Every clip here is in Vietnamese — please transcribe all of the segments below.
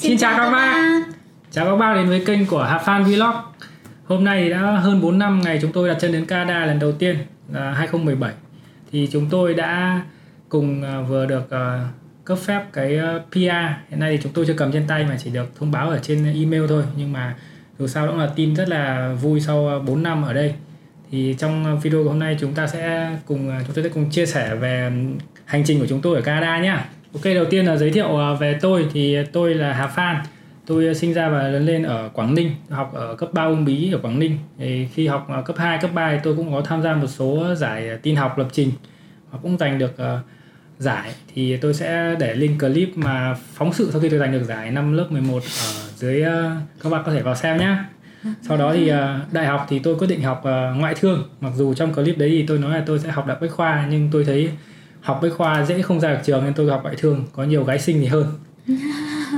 Xin, Xin chào các bác. Chào các bác đến với kênh của Hà Phan Vlog. Hôm nay đã hơn 4 năm ngày chúng tôi đặt chân đến Canada lần đầu tiên là 2017. Thì chúng tôi đã cùng à, vừa được à, cấp phép cái à, PR. Hiện nay thì chúng tôi chưa cầm trên tay mà chỉ được thông báo ở trên email thôi. Nhưng mà dù sao cũng là tin rất là vui sau 4 năm ở đây. Thì trong video hôm nay chúng ta sẽ cùng chúng tôi sẽ cùng chia sẻ về hành trình của chúng tôi ở Canada nhé. Ok, đầu tiên là giới thiệu à, về tôi. Thì tôi là Hà Phan. Tôi à, sinh ra và lớn lên ở Quảng Ninh học ở cấp 3 ung bí ở Quảng Ninh. Thì khi học à, cấp 2, cấp 3 thì tôi cũng có tham gia một số giải tin học lập trình và cũng giành được giải. Thì tôi sẽ để link clip mà phóng sự sau khi tôi giành được giải năm lớp 11 ở dưới các bạn có thể vào xem nhé sau đó thì đại học thì tôi quyết định học ngoại thương. Mặc dù trong clip đấy thì tôi nói là tôi sẽ học đại bách khoa nhưng tôi thấy học bách khoa dễ không ra được trường nên tôi học ngoại thương có nhiều gái xinh thì hơn.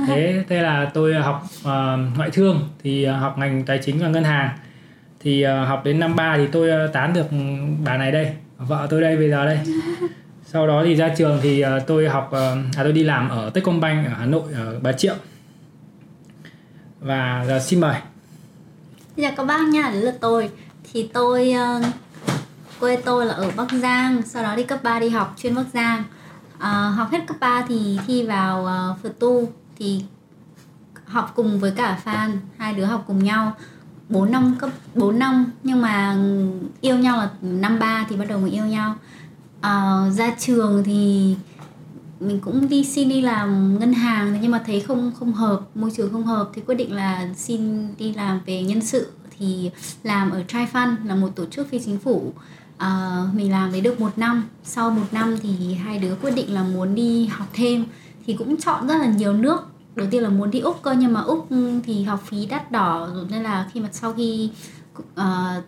Thế thế là tôi học uh, ngoại thương thì uh, học ngành tài chính và ngân hàng. Thì uh, học đến năm ba thì tôi uh, tán được bà này đây vợ tôi đây bây giờ đây. Sau đó thì ra trường thì uh, tôi học uh, à tôi đi làm ở Techcombank ở Hà Nội ở Bà Triệu. Và giờ xin mời. Chào các bác nha, đấy là tôi. Thì tôi uh, quê tôi là ở Bắc Giang Sau đó đi cấp 3 đi học chuyên Bắc Giang. À, Học hết cấp 3 thì thi vào ờ, uh, Phật Tu thì học cùng với cả fan hai đứa học cùng nhau. 4 năm cấp 4 năm nhưng mà yêu nhau là năm ba thì bắt đầu mới yêu nhau. À, ra trường thì mình cũng đi xin đi làm ngân hàng nhưng mà thấy không không hợp môi trường không hợp thì quyết định là xin đi làm về nhân sự. Thì làm ở TriFund là một tổ chức phi chính phủ à, mình làm đấy được một năm. Sau một năm thì hai đứa quyết định là muốn đi học thêm. Thì cũng chọn rất là nhiều nước. Đầu tiên là muốn đi úc cơ nhưng mà úc ừ, thì học phí đắt đỏ rồi nên là khi mà sau khi uh,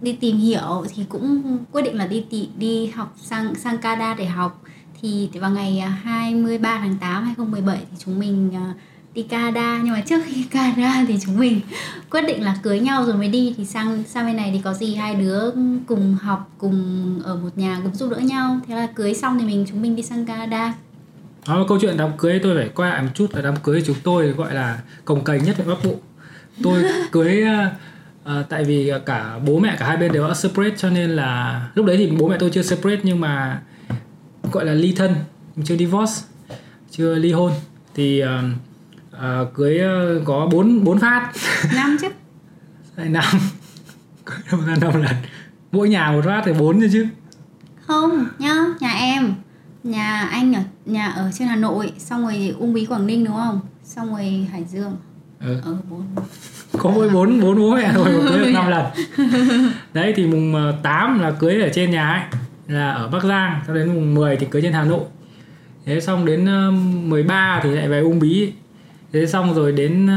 đi tìm hiểu thì cũng quyết định là đi tì, đi học sang sang Canada để học. Thì, vào ngày à, 23 tháng 8 2017 thì chúng mình uh, đi Canada nhưng mà trước khi Canada thì chúng mình quyết định là cưới nhau rồi mới đi. Thì sang sang bên này thì có gì hai đứa cùng học cùng ở một nhà cùng giúp đỡ nhau. Thế là cưới xong thì mình chúng mình đi sang Canada. Nói câu chuyện đám cưới tôi phải quay lại một chút. Là đám cưới chúng tôi gọi là cồng cành nhất tại bắc bộ. Tôi cưới uh, tại vì cả bố mẹ cả hai bên đều đã separate cho nên là lúc đấy thì bố mẹ tôi chưa separate nhưng mà gọi là ly thân chưa divorce chưa ly hôn. Thì uh, uh, cưới uh, có bốn bốn phát. Năm chứ. Năm. Cưới năm lần. Mỗi nhà một phát thì bốn chứ. Không nhá nhà em. Nhà anh ở nhà ở trên Hà Nội xong rồi Uông Bí Quảng Ninh đúng không? Xong rồi Hải Dương. Ừ. ở bốn. Có mỗi bốn bốn bố mẹ thôi mà cưới được năm lần. Đấy thì mùng 8 là cưới ở trên nhà ấy là ở Bắc Giang. Sau đến mùng 10 thì cưới trên Hà Nội. Thế xong đến 13 thì lại về Uông Bí thế xong rồi đến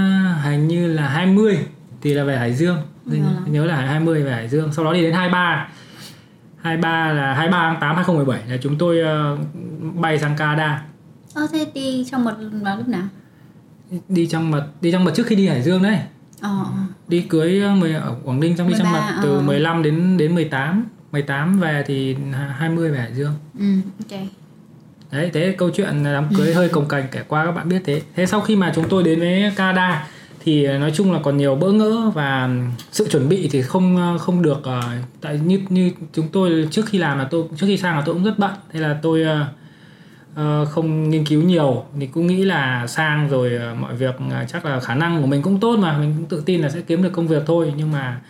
hình như là 20 thì là về Hải Dương ừ. nhớ là 20 về Hải Dương sau đó thì đến 23 23 là 23 tháng 8 2017 là chúng tôi uh, bay sang Canada. Ơ thế đi trong mật vào lúc nào? Đi trong mật đi trong mật trước khi đi Hải Dương đấy. Ờ. Đi cưới 10 ờ, ở Quảng Ninh trong đi trong mật từ ờ. 15 đến đến 18, 18 về thì 20 về Hải Dương. Ừ, ok. Đấy, thế câu chuyện đám cưới hơi cồng cành kể qua các bạn biết thế. Thế sau khi mà chúng tôi đến với Canada thì ờ, nói chung là còn nhiều bỡ ngỡ và sự chuẩn bị thì không ờ, không được uh, tại như như chúng tôi trước khi làm là tôi trước khi sang là tôi cũng rất bận. Thế là tôi uh, không nghiên cứu nhiều. Thì cũng nghĩ là sang rồi uh, mọi việc chắc là khả năng của mình cũng tốt mà. Mình cũng tự tin là sẽ kiếm được công việc thôi. Nhưng mà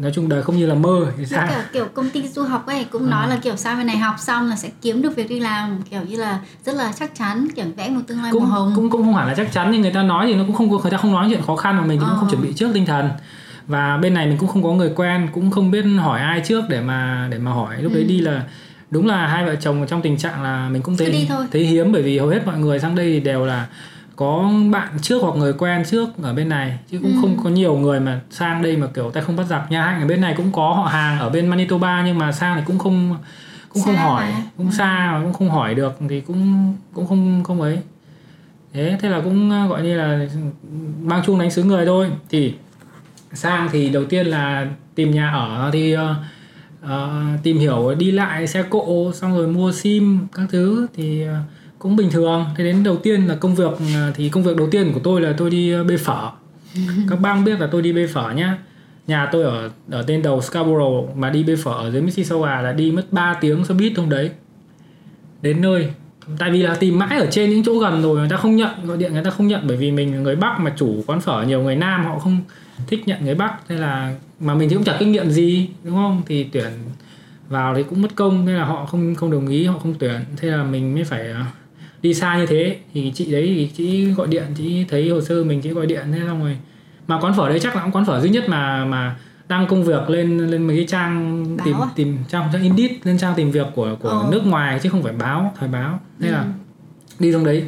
nói chung đời không như là mơ thì sao kiểu, kiểu công ty du học ấy cũng à. nói là kiểu sang bên này học xong là sẽ kiếm được việc đi làm kiểu như là rất là chắc chắn kiểu vẽ một tương lai cũng, màu hồng cũng cũng không hẳn là chắc chắn nhưng người ta nói thì nó cũng không có người ta không nói chuyện khó khăn mà mình thì à. cũng không ờ. chuẩn bị trước tinh thần và bên này mình cũng không có người quen cũng không biết hỏi ai trước để mà để mà hỏi lúc ừ. đấy đi là đúng là hai vợ chồng trong tình trạng là mình cũng thấy thấy hiếm bởi vì hầu hết mọi người sang đây thì đều là có bạn trước hoặc người quen trước ở bên này chứ cũng ừ. không có nhiều người mà sang đây mà kiểu tay không bắt giặc. Nha anh ở bên này cũng có họ hàng ở bên Manitoba nhưng mà sang thì cũng không cũng xa không hỏi. mà. cũng xa mà cũng không hỏi được thì cũng cũng không không ấy. Thế thế là cũng ờ, gọi như là mang chung đánh xứ người thôi. Thì sang thì đầu tiên là tìm nhà ở thì uh, uh, tìm hiểu đi lại xe cộ xong rồi mua sim các thứ. Thì uh, cũng bình thường. Thế đến đầu tiên là công việc à, thì công việc đầu tiên của tôi là tôi đi à, bê phở. Các bang biết là tôi đi bê phở nhá. Nhà tôi ở ở tên đầu Scarborough mà đi bê phở ở dưới Mississauga là đi mất 3 tiếng xe buýt hôm đấy. Đến nơi tại vì là tìm mãi ở trên những chỗ gần rồi người ta không nhận gọi điện người ta không nhận bởi vì mình là người Bắc mà chủ quán phở nhiều người Nam họ không thích nhận người Bắc thế là mà mình thì cũng chẳng kinh nghiệm gì đúng không? Thì tuyển vào thì cũng mất công nên là họ không không đồng ý họ không tuyển thế là mình mới phải ờ, đi xa như thế thì chị đấy thì chị gọi điện chị thấy hồ sơ mình chị gọi điện thế xong rồi mà quán phở đấy chắc là cũng quán phở duy nhất mà mà đăng công việc lên lên mấy cái trang Báo tìm à? tìm trang trang Indeed lên trang tìm việc của của Ồ. nước ngoài chứ không phải báo thời báo thế là Ừ. đi trong đấy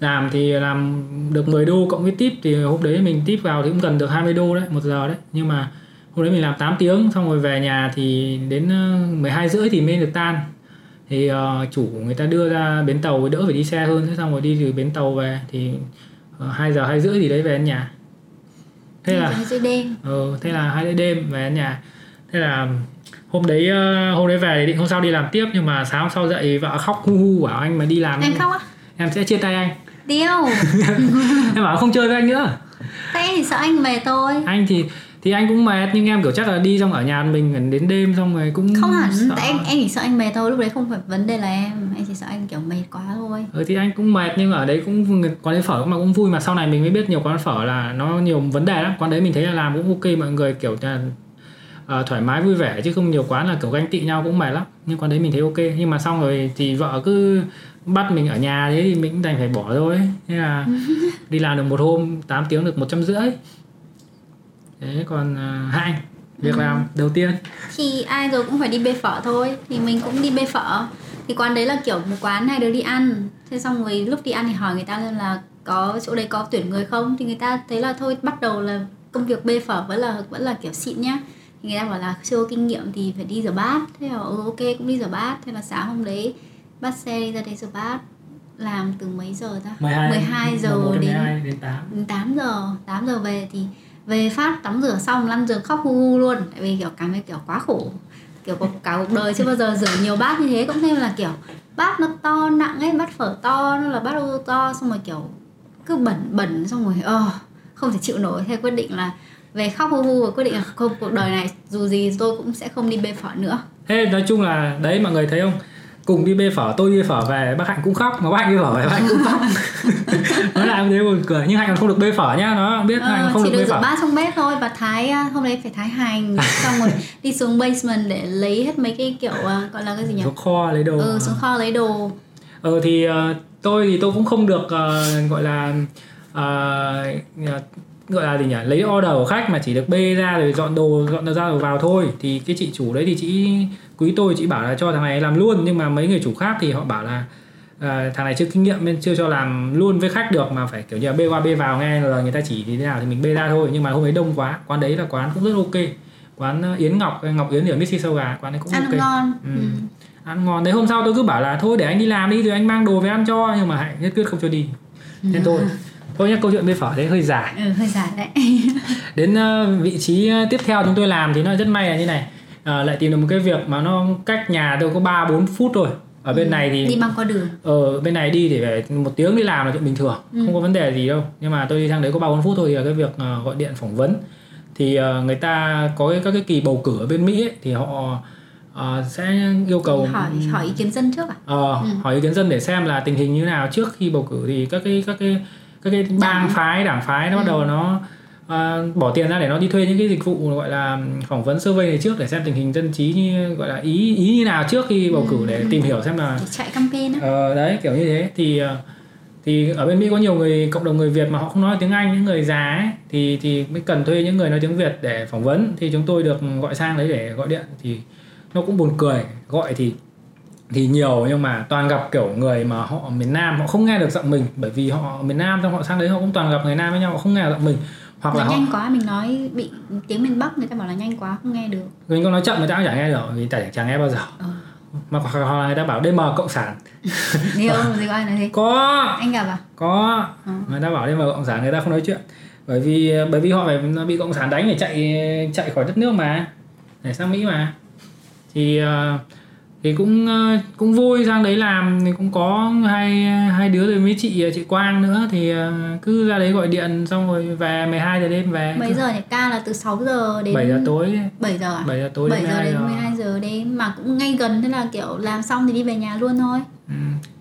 làm thì làm được 10 đô cộng với tip thì hôm đấy mình tip vào thì cũng gần được 20 đô đấy một giờ đấy nhưng mà hôm đấy mình làm 8 tiếng xong rồi về nhà thì đến ờ, 12 rưỡi thì mới được tan thì ờ, chủ người ta đưa ra bến tàu đỡ phải đi xe hơn thế xong rồi đi từ bến tàu về thì uh, 2 giờ hai rưỡi thì đấy về đến nhà. Thế là dưới đêm. Ừ, thế là hai đêm về đến nhà. Thế là hôm đấy ờ, hôm đấy về thì định hôm sau đi làm tiếp nhưng mà sáng hôm sau dậy vợ khóc hu hu bảo anh mà đi làm em khóc á? Em sẽ chia tay anh. Điêu. Em bảo không chơi với anh nữa. Em thì sợ anh về tôi anh thì thì anh cũng mệt nhưng em kiểu chắc là đi xong ở nhà mình đến đêm xong rồi cũng không hẳn sợ. tại em em chỉ sợ anh mệt thôi lúc đấy không phải vấn đề là em em chỉ sợ anh kiểu mệt quá thôi. Ừ, thì anh cũng mệt nhưng ở đấy cũng quán đấy phở mà cũng vui mà sau này mình mới biết nhiều quán phở là nó nhiều vấn đề lắm. Quán đấy mình thấy là làm cũng ok mọi người kiểu là ờ, thoải mái vui vẻ chứ không nhiều quán là kiểu ganh tị nhau cũng mệt lắm. Nhưng quán đấy mình thấy ok nhưng mà xong rồi thì vợ cứ bắt mình ở nhà thế thì mình cũng đành phải bỏ thôi. Thế là đi làm được một hôm 8 tiếng được một trăm rưỡi thế còn uh, hai việc làm đầu tiên. Thì ai rồi cũng phải đi bê phở thôi thì mình cũng đi bê phở. Thì quán đấy là kiểu một quán hai đứa đi ăn. Thế xong rồi lúc đi ăn thì hỏi người ta là có chỗ đấy có tuyển người không? Thì người ta thấy là thôi bắt đầu là công việc bê phở vẫn là vẫn là kiểu xịn nhá. Thì người ta bảo là chưa có kinh nghiệm thì phải đi rửa bát. Thế là ừ, ok cũng đi rửa bát. Thế là sáng hôm đấy bắt xe đi ra đấy rửa bát. Làm từ mấy giờ ta? 12 12 giờ 11 đến 12 đến 8 đến 8 giờ. 8 giờ về thì về phát tắm rửa xong, lăn giường khóc hu hu luôn. Tại vì kiểu cảm thấy kiểu quá khổ. Kiểu cả cuộc đời chưa bao giờ rửa nhiều bát như thế. Cũng thêm là kiểu bát nó to nặng ấy, bát phở to, nó là bát ô tô to. Xong rồi kiểu cứ bẩn bẩn. Xong rồi ờ không thể chịu nổi. Thế quyết định là về khóc hu hu và quyết định là không cuộc đời này dù gì tôi cũng sẽ không đi bê phở nữa. Thế nói chung là đấy, mọi người thấy không? Cùng đi bê phở tôi đi phở về bác hạnh cũng khóc. Mà bác hạnh đi phở về bác hạnh cũng khóc. Nói lại em thấy buồn cười nhưng hạnh còn không được bê phở nhá nó biết hạnh Ờ, không chỉ được bê phở. bát trong bếp thôi và thái à, hôm đấy phải thái hành. Xong rồi đi xuống basement để lấy hết mấy cái kiểu à, gọi là cái gì nhỉ? Xuống kho lấy đồ. Ừ xuống kho lấy đồ. Ờ thì ờ, tôi thì tôi cũng không được ờ, gọi là ờ, gọi là gì nhỉ? Lấy order của khách mà chỉ được bê ra rồi dọn đồ dọn ra rồi vào thôi. Thì cái chị chủ đấy thì chị quý tôi chị bảo là cho thằng này làm luôn nhưng mà mấy người chủ khác thì họ bảo là à, thằng này chưa kinh nghiệm nên chưa cho làm luôn với khách được mà phải kiểu như là bê qua bê vào nghe là người ta chỉ thì thế nào thì mình bê ra thôi. Nhưng mà hôm ấy đông quá quán đấy là quán cũng rất ok. Quán ờ, Yến Ngọc Ngọc Yến ở Mississauga quán đấy cũng ăn ok. ngon. Ừ. ừ. ăn ngon. Đấy hôm sau tôi cứ bảo là thôi để anh đi làm đi rồi anh mang đồ về ăn cho. Nhưng mà hạnh nhất quyết không cho đi. Nên thôi. Thôi nhá câu chuyện bê phở đấy hơi dài. Ừ hơi dài đấy. Đến ờ, vị trí ờ, tiếp theo chúng tôi làm thì nó rất may là như này Ờ, lại tìm được một cái việc mà nó cách nhà tôi có 3 4 phút thôi. Ở bên này thì đi băng qua đường. Ở bên này đi thì phải một tiếng đi làm là chuyện bình thường Ừ. không có vấn đề gì đâu. Nhưng mà tôi đi sang đấy có ba bốn phút thôi thì là cái việc ờ, gọi điện phỏng vấn. Thì ờ, người ta có cái, các cái kỳ bầu cử ở bên Mỹ ấy, thì họ ờ, sẽ yêu cầu hỏi hỏi ý kiến dân trước à? Ờ, Ừ. hỏi ý kiến dân để xem là tình hình như nào. Trước khi bầu cử thì các cái các cái các cái bang phái đảng phái nó bắt Ừ. đầu nó ờ, bỏ tiền ra để nó đi thuê những cái dịch vụ gọi là phỏng vấn survey này trước để xem tình hình dân trí như gọi là ý ý như nào trước khi bầu cử Ừ. để tìm hiểu xem là chạy campaign á. Ờ, đấy kiểu như thế. Thì ờ, thì ở bên Mỹ có nhiều người cộng đồng người Việt mà họ không nói tiếng Anh những người già ấy thì thì mới cần thuê những người nói tiếng Việt để phỏng vấn. Thì chúng tôi được gọi sang đấy để gọi điện. Thì nó cũng buồn cười. Gọi thì thì nhiều nhưng mà toàn gặp kiểu người mà họ miền Nam họ không nghe được giọng mình. Bởi vì họ miền Nam xong họ sang đấy họ cũng toàn gặp người Nam với nhau họ không nghe được giọng mình hoặc là nói họ nhanh quá mình nói bị tiếng miền Bắc người ta bảo là nhanh quá không nghe được. Mình có nói chậm người ta cũng chẳng nghe được vì tại chẳng nghe bao giờ. Ờ. mà hoặc là người ta bảo DM cộng sản. Nhiều gì có ai nói thế có. Anh gặp à? Có. Ờ. người ta bảo mà cộng sản người ta không nói chuyện. Bởi vì bởi vì họ phải nó bị cộng sản đánh để chạy chạy khỏi đất nước mà. Để sang mỹ mà. Thì ờ, thì cũng ờ, cũng vui sang đấy làm thì cũng có hai hai đứa rồi với chị chị Quang nữa. Thì ờ, cứ ra đấy gọi điện xong rồi về 12 giờ đêm về. Mấy giờ nhỉ? Ca là từ 6 giờ đến 7 giờ tối. 7 giờ à? 7 giờ tối 7 giờ đến giờ. 12 giờ đêm mà cũng ngay gần thế là kiểu làm xong thì đi về nhà luôn thôi. Ừ.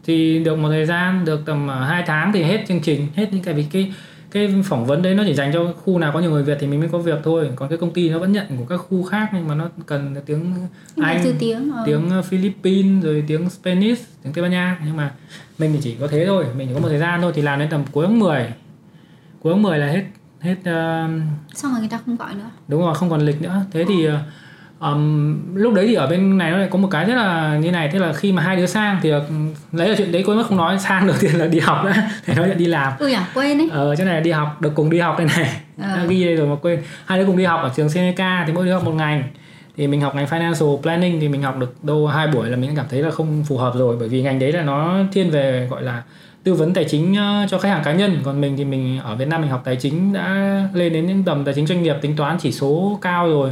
thì được một thời gian được tầm 2 tháng thì hết chương trình hết những cái vì cái cái phỏng vấn đấy nó chỉ dành cho khu nào có nhiều người Việt thì mình mới có việc thôi. Còn cái công ty nó vẫn nhận của các khu khác nhưng mà nó cần tiếng Anh tiếng ờ. tiếng Philippines rồi tiếng Spanish tiếng Tây Ban Nha. Nhưng mà mình thì chỉ có thế thôi mình chỉ có một thời gian thôi thì làm đến tầm cuối tháng 10 cuối tháng 10 là hết hết uh, xong rồi người ta không gọi nữa. Đúng rồi không còn lịch nữa. Thế thì uh, um, lúc đấy thì ở bên này nó lại có một cái rất là như này tức là khi mà hai đứa sang thì lấy là chuyện đấy cô mất không nói sang đầu tiên là đi học đã thì nó lại đi làm. Ui à quên ấy ở chỗ này là đi học được cùng đi học đây này. Ờ. đã ghi đây rồi mà quên. Hai đứa cùng đi học ở trường Seneca thì mỗi đứa học một ngành. Thì mình học ngành financial planning thì mình học được đâu hai buổi là mình cảm thấy là không phù hợp rồi bởi vì ngành đấy là nó thiên về gọi là tư vấn tài chính ờ, cho khách hàng cá nhân. Còn mình thì mình ở Việt Nam mình học tài chính đã lên đến những tầm tài chính doanh nghiệp tính toán chỉ số cao rồi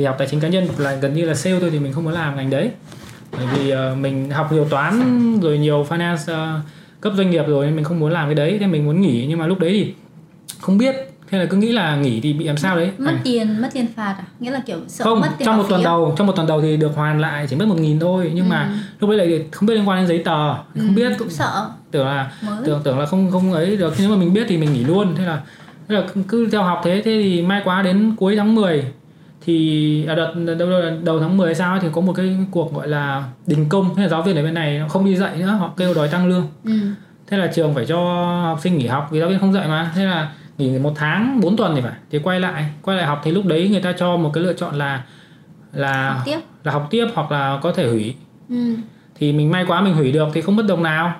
thì học tài chính cá nhân là gần như là sale thôi thì mình không muốn làm ngành đấy. Bởi vì ờ, mình học nhiều toán rồi nhiều finance ờ, cấp doanh nghiệp rồi nên mình không muốn làm cái đấy. Nên mình muốn nghỉ nhưng mà lúc đấy thì không biết. Thế là cứ nghĩ là nghỉ thì bị làm sao đấy. Mất Ảnh- tiền mất tiền phạt à? Nghĩa là kiểu sợ không mất tiền trong một tuần à? đầu trong một tuần đầu thì được hoàn lại chỉ mất một nghìn thôi. Nhưng mà lúc đấy lại không biết liên quan đến giấy tờ Ừ, không biết. cũng sợ. Tưởng là mới. tưởng tưởng là không không ấy được. Nếu mà mình biết thì mình nghỉ luôn. Thế là thế là cứ- cứ theo học thế. Thế thì may quá đến cuối tháng 10 thì à, đợt đầu, đầu, tháng 10 hay sao ấy, thì có một cái cuộc gọi là đình công. Thế là giáo viên ở bên này nó không đi dạy nữa họ kêu đòi tăng lương. Ừ. thế là trường phải cho học sinh nghỉ học vì giáo viên không dạy mà. Thế là nghỉ một tháng 4 tuần thì phải. Thì quay lại quay lại học. Thì lúc đấy người ta cho một cái lựa chọn là là học tiếp. là học tiếp hoặc là có thể hủy. Ừ. thì mình may quá mình hủy được thì không mất đồng nào.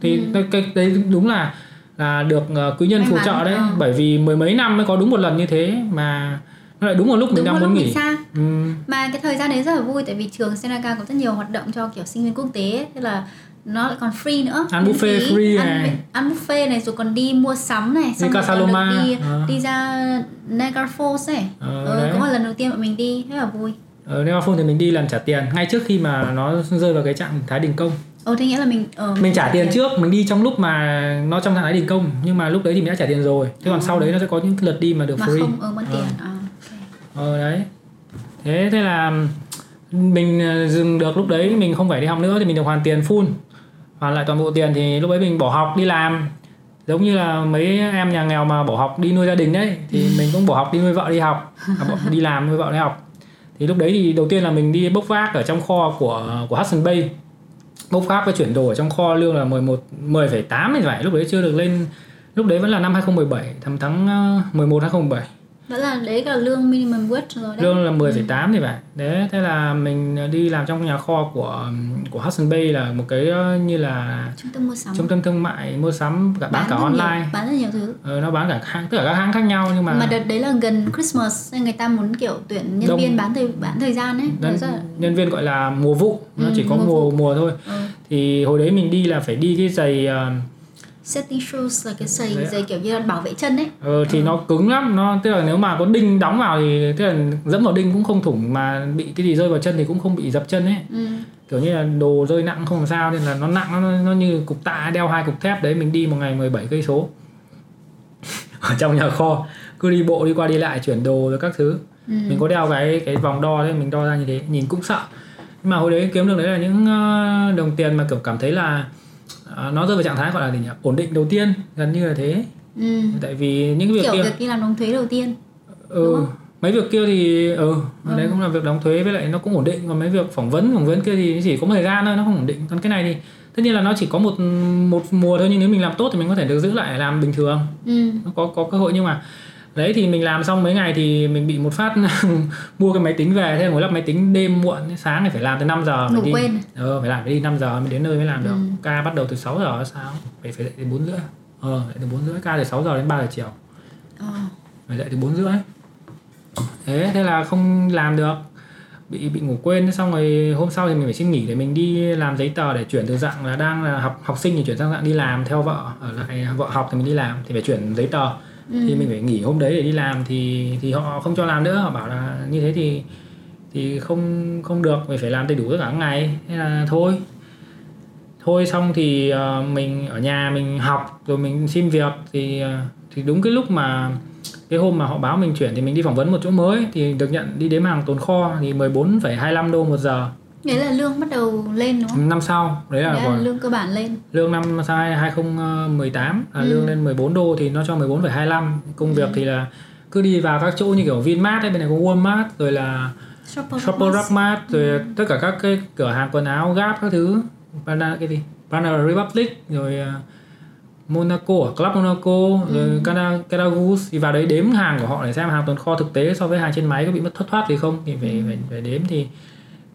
Thì Ừ. cái, đấy đúng là là được uh, quý nhân May phù trợ đấy. Ờ. bởi vì mười mấy năm mới có đúng một lần như thế mà lại đúng một lúc mình đúng đang muốn mình nghỉ sang ừ. mà cái thời gian đấy rất là vui tại vì trường Seneca có rất nhiều hoạt động cho kiểu sinh viên quốc tế thế là nó lại còn free nữa Ăn buffet phí. free ăn, này. ăn buffet này rồi còn đi mua sắm này xong rồi còn Casaloma, được đi, ờ. đi ra Niagara Falls ấy Ờ, ờ, đấy. có một lần đầu tiên bọn mình đi rất là vui ở Neva Phone thì mình đi lần trả tiền ngay trước khi mà nó rơi vào cái trạng thái đình công Ồ thế nghĩa là mình ờ, mình trả tiền trước mình đi trong lúc mà nó trong trạng thái đình công nhưng mà lúc đấy thì mình đã trả tiền rồi thế còn sau đấy nó sẽ có những lượt đi mà được mà free không ờ mất Ờ. tiền à. Ờ đấy. Thế thế là mình ờ, dừng được lúc đấy mình không phải đi học nữa thì mình được hoàn tiền full. Hoàn lại toàn bộ tiền thì lúc đấy mình bỏ học đi làm. Giống như là mấy em nhà nghèo mà bỏ học đi nuôi gia đình đấy thì mình cũng bỏ học đi nuôi vợ đi học à, bỏ- đi làm nuôi vợ đi học. Thì lúc đấy thì đầu tiên là mình đi bốc vác ở trong kho của của Hudson Bay. Bốc vác với chuyển đồ ở trong kho lương là 11 10,8 thì phải lúc đấy chưa được lên lúc đấy vẫn là năm 2017 tháng tháng ờ, 11 2017 Vẫn là đấy là lương minimum wage rồi đấy. Lương là 10,8 thì phải. Đấy thế là mình đi làm trong nhà kho của của Hudson Bay là một cái ờ, như là trung tâm mua sắm. trung tâm thương mại mua sắm cả bán cả rất online. nhiều, bán rất nhiều thứ. Ờ, nó bán cả hãng tất cả các hãng khác nhau nhưng mà, mà đợt đấy là gần Christmas nên người ta muốn kiểu tuyển nhân Đông. viên bán thời bán thời gian ấy. Nhân, là nhân viên gọi là mùa vụ nó Ừ, chỉ có mùa mùa mùa thôi. Ừ. thì hồi đấy mình đi là phải đi cái giày ờ, setting shoes là cái giày Đấy giày kiểu như là bảo vệ chân ấy. Ờ, thì nó cứng lắm nó tức là nếu mà có đinh đóng vào thì tức là dẫm vào đinh cũng không thủng mà bị cái gì rơi vào chân thì cũng không bị dập chân ấy. Ừ. kiểu như là đồ rơi nặng không làm sao nên là nó nặng nó, nó như cục tạ đeo hai cục thép đấy mình đi một ngày 17 cây số. Ở trong nhà kho cứ đi bộ đi qua đi lại chuyển đồ rồi các thứ. Ừ. mình có đeo cái cái vòng đo đấy mình đo ra như thế nhìn cũng sợ. Nhưng mà hồi đấy kiếm được đấy là những ờ, đồng tiền mà kiểu cảm thấy là ờ, nó rơi vào trạng thái gọi là gì nhỉ ổn định đầu tiên gần như là thế Ừ. tại vì những việc kiểu kia việc đi làm đóng thuế đầu tiên ừ đúng không? mấy việc kia thì ừ, Ừ. đấy cũng là việc đóng thuế với lại nó cũng ổn định còn mấy việc phỏng vấn phỏng vấn kia thì chỉ có một thời gian thôi nó không ổn định còn cái này thì tất nhiên là nó chỉ có một một mùa thôi nhưng nếu mình làm tốt thì mình có thể được giữ lại làm bình thường ừ. nó có có cơ hội nhưng mà đấy thì mình làm xong mấy ngày thì mình bị một phát mua cái máy tính về thế ngồi lắp máy tính đêm muộn sáng thì phải làm tới 5 giờ ngủ đi. quên. Ờ phải làm phải đi 5 giờ mới đến nơi mới làm được. Ừ. ca bắt đầu từ 6 giờ sáng phải phải dậy từ 4 rưỡi. Ờ dậy từ 4 rưỡi ca từ 6 giờ đến 3 giờ chiều. Ờ. phải dậy từ 4 rưỡi. Thế thế là không làm được. Bị bị ngủ quên xong rồi hôm sau thì mình phải xin nghỉ để mình đi làm giấy tờ để chuyển từ dạng là đang là học học sinh thì chuyển sang dạng đi làm theo vợ. Ở lại vợ học thì mình đi làm thì phải chuyển giấy tờ Ừ. thì mình phải nghỉ hôm đấy để đi làm thì thì họ không cho làm nữa. Họ bảo là như thế thì thì không không được mình phải làm đầy đủ tất cả ngày. Thế là thôi. Thôi xong thì uh, mình ở nhà mình học rồi mình xin việc thì uh, thì đúng cái lúc mà cái hôm mà họ báo mình chuyển thì mình đi phỏng vấn một chỗ mới thì được nhận đi đếm hàng tồn kho thì 14,25 đô một giờ. Đấy là lương bắt đầu lên đúng không? năm sau đấy là, Đấy là còn lương cơ bản lên. lương năm sau 2018 là Ừ. lương lên 14 đô thì nó cho 14,25 công việc thì là cứ đi vào các chỗ như kiểu Vinmart ấy bên này có Walmart rồi là Shopper, Shopper. Mart rồi tất cả các cái cửa hàng quần áo Gap các thứ Banana cái gì? Banana Republic rồi uh, Monaco à, Club Monaco rồi Canada Canada Goose thì vào đấy đếm hàng của họ để xem hàng tồn kho thực tế so với hàng trên máy có bị mất thất thoát gì không thì phải phải, phải đếm. Thì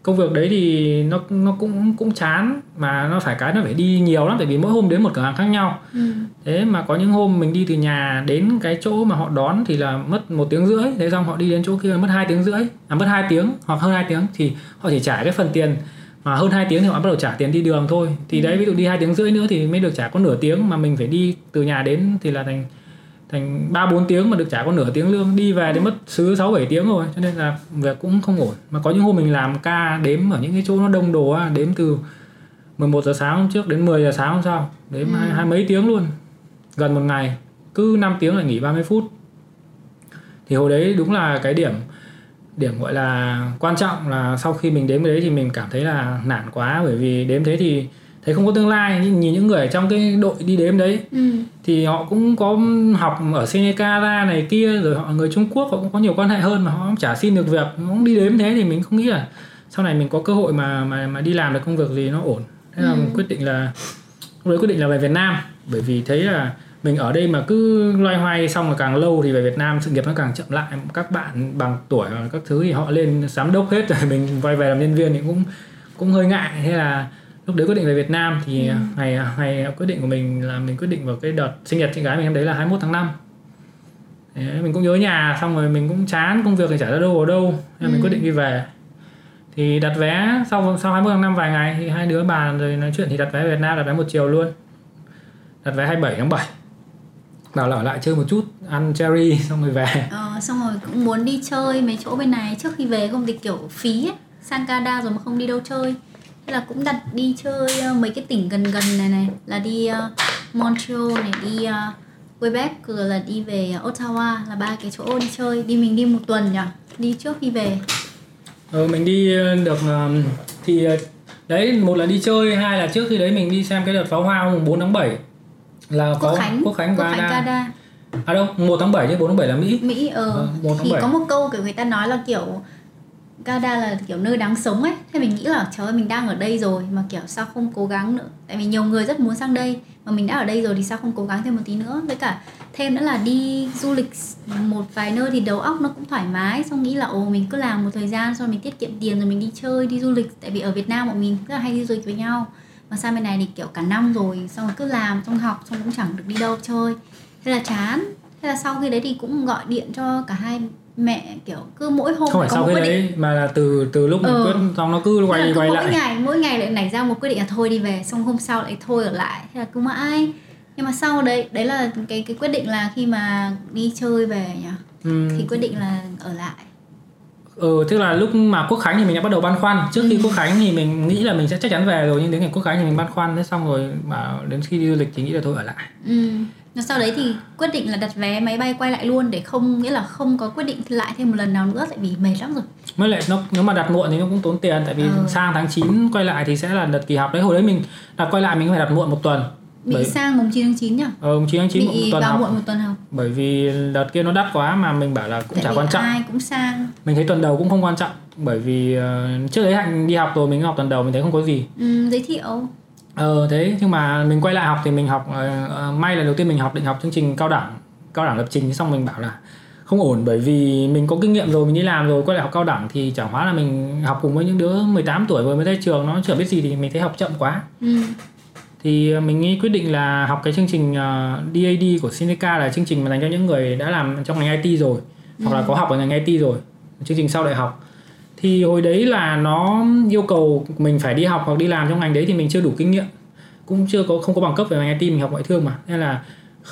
công việc đấy thì nó nó cũng cũng chán mà nó phải cái nó phải đi nhiều lắm tại vì mỗi hôm đến một cửa hàng khác nhau. Ừ. thế mà có những hôm mình đi từ nhà đến cái chỗ mà họ đón thì là mất một tiếng rưỡi thế xong họ đi đến chỗ kia mất hai tiếng rưỡi à mất hai tiếng hoặc hơn hai tiếng thì họ chỉ trả cái phần tiền. Mà hơn 2 tiếng thì họ bắt đầu trả tiền đi đường thôi. Thì đấy ví dụ đi hai tiếng rưỡi nữa thì mới được trả có nửa tiếng mà mình phải đi từ nhà đến thì là thành thành ba bốn tiếng mà được trả có nửa tiếng lương đi về thì mất xứ sáu bảy tiếng rồi cho nên là việc cũng không ổn. Mà có những hôm mình làm ca đếm ở những cái chỗ nó đông đồ á đếm từ 11 giờ sáng hôm trước đến 10 giờ sáng hôm sau đếm Ừ. hai, hai mấy tiếng luôn. Gần một ngày cứ 5 tiếng lại nghỉ 30 phút. Thì hồi đấy đúng là cái điểm điểm gọi là quan trọng là sau khi mình đếm cái đấy thì mình cảm thấy là nản quá bởi vì đếm thế thì thấy không có tương lai nhưng nhìn những người ở trong cái đội đi đếm đấy Ừ. thì họ cũng có học ở Seneca ra này kia rồi họ người Trung Quốc họ cũng có nhiều quan hệ hơn mà họ cũng chả xin được việc. Cũng đi đếm thế thì mình không nghĩ là sau này mình có cơ hội mà mà mà đi làm được công việc gì nó ổn. Thế là Ừ. mình quyết định là lúc đấy quyết định là về Việt Nam. Bởi vì thấy là mình ở đây mà cứ loay hoay xong rồi càng lâu thì về Việt Nam sự nghiệp nó càng chậm lại. Các bạn bằng tuổi và các thứ thì họ lên giám đốc hết rồi mình quay về làm nhân viên thì cũng cũng hơi ngại. Thế là lúc đấy quyết định về Việt Nam thì Ừ. ngày ngày quyết định của mình là mình quyết định vào cái đợt sinh nhật chị gái mình em đấy là 21 tháng 5 Thế mình cũng nhớ nhà xong rồi mình cũng chán công việc thì chả ra đâu ở đâu nên mình Ừ. quyết định đi về. Thì đặt vé sau sau 21 tháng 5 vài ngày thì hai đứa bàn rồi nói chuyện thì đặt vé Việt Nam đặt vé một chiều luôn. Đặt vé 27 tháng 7 bảo là ở lại chơi một chút ăn cherry xong rồi về. Ờ, xong rồi cũng muốn đi chơi mấy chỗ bên này. Trước khi về không thì kiểu phí ấy. sang Canada rồi mà không đi đâu chơi là cũng đặt đi chơi ờ, mấy cái tỉnh gần gần này này là đi ờ, Montreal này đi ờ, Quebec rồi là đi về Ottawa là ba cái chỗ đi chơi. Đi mình đi một tuần nhỉ? Đi trước khi về. Ờ, mình đi ờ, được ờ, thì ờ, đấy một là đi chơi hai là trước khi đấy mình đi xem cái đợt pháo hoa mùng 4 tháng 7 là Quốc có Khánh Quốc Khánh Quốc Khánh Canada Canada à đâu 1 tháng 7 chứ 4 tháng 7 là Mỹ. Mỹ ờ. Ờ, 1 tháng thì 7. có một câu kiểu người ta nói là kiểu Canada là kiểu nơi đáng sống ấy. Thế mình nghĩ là, trời ơi, mình đang ở đây rồi Mà kiểu sao không cố gắng nữa? Tại vì nhiều người rất muốn sang đây. Mà mình đã ở đây rồi thì sao không cố gắng thêm một tí nữa? Với cả thêm nữa là đi du lịch một vài nơi thì đầu óc nó cũng thoải mái. Xong nghĩ là, ồ, mình cứ làm một thời gian Xong mình tiết kiệm tiền rồi mình đi chơi, đi du lịch. Tại vì ở Việt Nam bọn mình rất là hay đi du lịch với nhau. Mà sang bên này thì kiểu cả năm rồi, Xong rồi cứ làm, xong học, xong cũng chẳng được đi đâu chơi. Thế là chán. Thế là sau khi đấy thì cũng gọi điện cho cả hai mẹ kiểu cứ mỗi hôm không phải sau cái quyết định đấy mà là từ từ lúc mình Ừ. quyết xong nó cứ quay quay mỗi lại ngày mỗi ngày lại nảy ra một quyết định là thôi đi về xong hôm sau lại thôi ở lại thế là cứ mãi nhưng mà sau đấy đấy là cái cái quyết định là khi mà đi chơi về nhỉ ừ. thì quyết định là ở lại ừ tức là lúc mà quốc khánh thì mình đã bắt đầu băn khoăn trước khi Ừ. quốc khánh thì mình nghĩ là mình sẽ chắc chắn về rồi nhưng đến ngày quốc khánh thì mình băn khoăn thế xong rồi mà đến khi đi du lịch thì nghĩ là thôi ở lại ừ. Sau đấy thì quyết định là đặt vé máy bay quay lại luôn để không nghĩa là không có quyết định lại thêm một lần nào nữa tại vì mệt lắm rồi. Mới lại nó nếu mà đặt muộn thì nó cũng tốn tiền tại vì Ừ. sang tháng 9 quay lại thì sẽ là đợt kỳ học đấy. Hồi đấy mình đặt quay lại mình phải đặt muộn một tuần. Bị Bởi- sang mùng 9 tháng 9 nhỉ? Ờ 9 tháng 9 một bị tuần vào học. muộn một tuần học. Bởi vì đợt kia nó đắt quá mà mình bảo là cũng tại chả quan trọng. ai cũng sang. Mình thấy tuần đầu cũng không quan trọng bởi vì ờ, trước đấy hạnh đi học rồi mình học tuần đầu mình thấy không có gì. Ừ, giới thiệu Ờ thế nhưng mà mình quay lại học thì mình học ờ, may là đầu tiên mình học định học chương trình cao đẳng cao đẳng lập trình xong mình bảo là không ổn bởi vì mình có kinh nghiệm rồi mình đi làm rồi quay lại học cao đẳng thì chẳng hóa là mình học cùng với những đứa 18 tuổi vừa mới ra trường nó chưa biết gì thì mình thấy học chậm quá. Ừ. thì ờ, mình nghĩ quyết định là học cái chương trình DAD của Seneca là chương trình mà dành cho những người đã làm trong ngành IT rồi hoặc là có học ở ngành IT rồi chương trình sau đại học thì hồi đấy là nó yêu cầu mình phải đi học hoặc đi làm trong ngành đấy thì mình chưa đủ kinh nghiệm. Cũng chưa có không có bằng cấp về ngành IT mình học ngoại thương mà. Nên là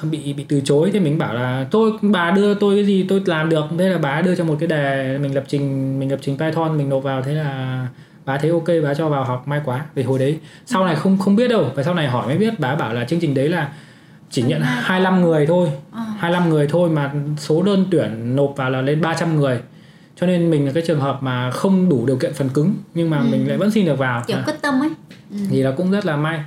bị bị từ chối. Thì mình bảo là tôi bà đưa tôi cái gì tôi làm được. Thế là bà đưa cho một cái đề mình lập trình mình lập trình Python mình nộp vào. Thế là bà thấy ok bà cho vào học may quá. Vì hồi đấy sau này không không biết đâu. Và sau này hỏi mới biết bà bảo là chương trình đấy là chỉ nhận 25 người thôi. Ờ. 25 người thôi mà số đơn tuyển nộp vào là lên 300 người cho nên mình là cái trường hợp mà không đủ điều kiện phần cứng nhưng mà Ừ. mình lại vẫn xin được vào kiểu À, quyết tâm ấy ừ. thì là cũng rất là may